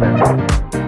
Thank you.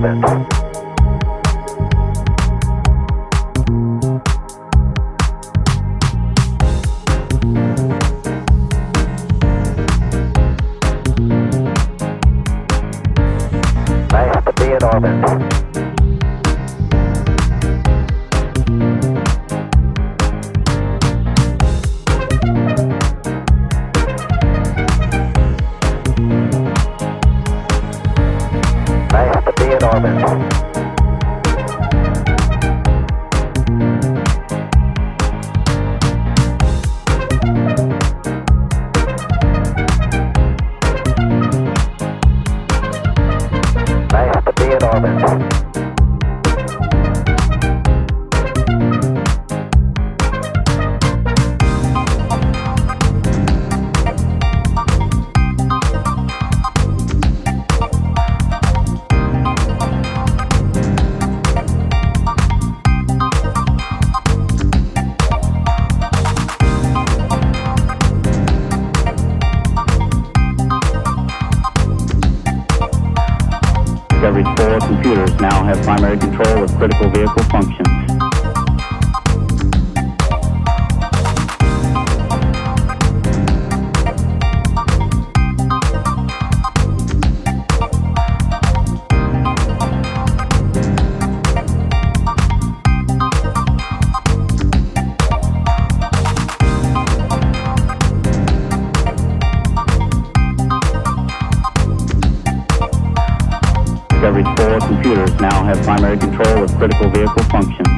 Summit. control of critical vehicle functions. critical vehicle function.